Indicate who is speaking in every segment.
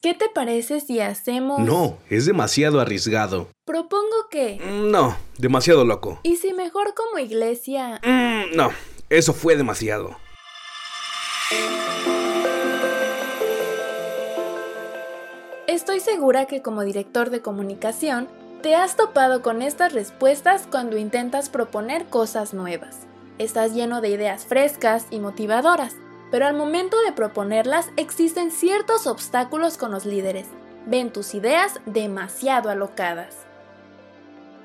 Speaker 1: ¿Qué te parece si hacemos...
Speaker 2: No, es demasiado arriesgado.
Speaker 1: Propongo que...
Speaker 2: Mm, No, demasiado loco.
Speaker 1: ¿Y si mejor como iglesia...
Speaker 2: Mm, No, eso fue demasiado.
Speaker 1: Estoy segura que como director de comunicación te has topado con estas respuestas cuando intentas proponer cosas nuevas. Estás lleno de ideas frescas y motivadoras, pero al momento de proponerlas existen ciertos obstáculos con los líderes. Ven tus ideas demasiado alocadas.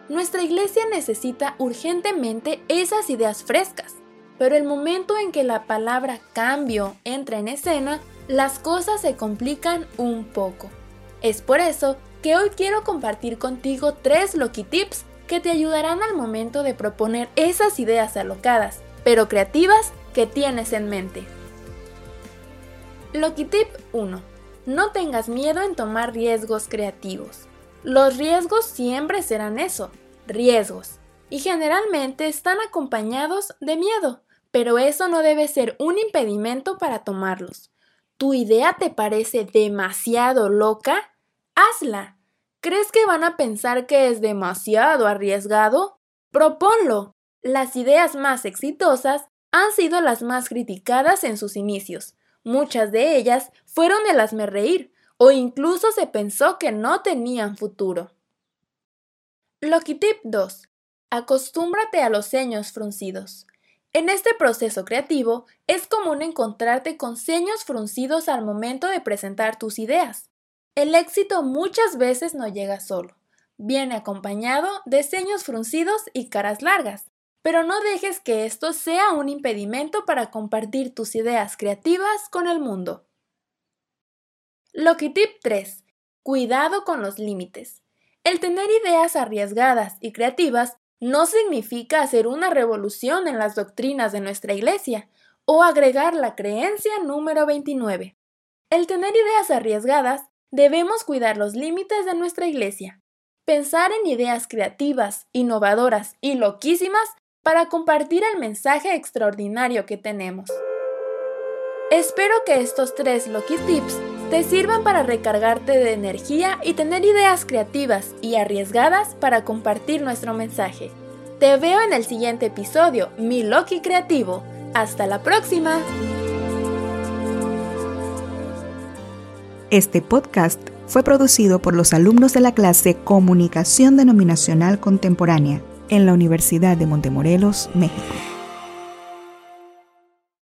Speaker 1: Nuestra iglesia necesita urgentemente esas ideas frescas, pero el momento en que la palabra cambio entra en escena, las cosas se complican un poco. Es por eso que hoy quiero compartir contigo tres Loki Tips que te ayudarán al momento de proponer esas ideas alocadas, pero creativas que tienes en mente. Loki Tip 1. No tengas miedo en tomar riesgos creativos. Los riesgos siempre serán eso, riesgos, y generalmente están acompañados de miedo, pero eso no debe ser un impedimento para tomarlos. ¿Tu idea te parece demasiado loca? Hazla. ¿Crees que van a pensar que es demasiado arriesgado? Proponlo. Las ideas más exitosas han sido las más criticadas en sus inicios. Muchas de ellas fueron el hazme reír o incluso se pensó que no tenían futuro. Loki Tip 2. Acostúmbrate a los ceños fruncidos. En este proceso creativo es común encontrarte con ceños fruncidos al momento de presentar tus ideas. El éxito muchas veces no llega solo, viene acompañado de ceños fruncidos y caras largas, pero no dejes que esto sea un impedimento para compartir tus ideas creativas con el mundo. Loki Tip 3. Cuidado con los límites. El tener ideas arriesgadas y creativas no significa hacer una revolución en las doctrinas de nuestra iglesia o agregar la creencia número 29. El tener ideas arriesgadas debemos cuidar los límites de nuestra iglesia, pensar en ideas creativas, innovadoras y loquísimas para compartir el mensaje extraordinario que tenemos. Espero que estos tres Loki Tips te sirvan para recargarte de energía y tener ideas creativas y arriesgadas para compartir nuestro mensaje. Te veo en el siguiente episodio, mi Loki Creativo. Hasta la próxima.
Speaker 3: Este podcast fue producido por los alumnos de la clase Comunicación Denominacional Contemporánea en la Universidad de Montemorelos, México.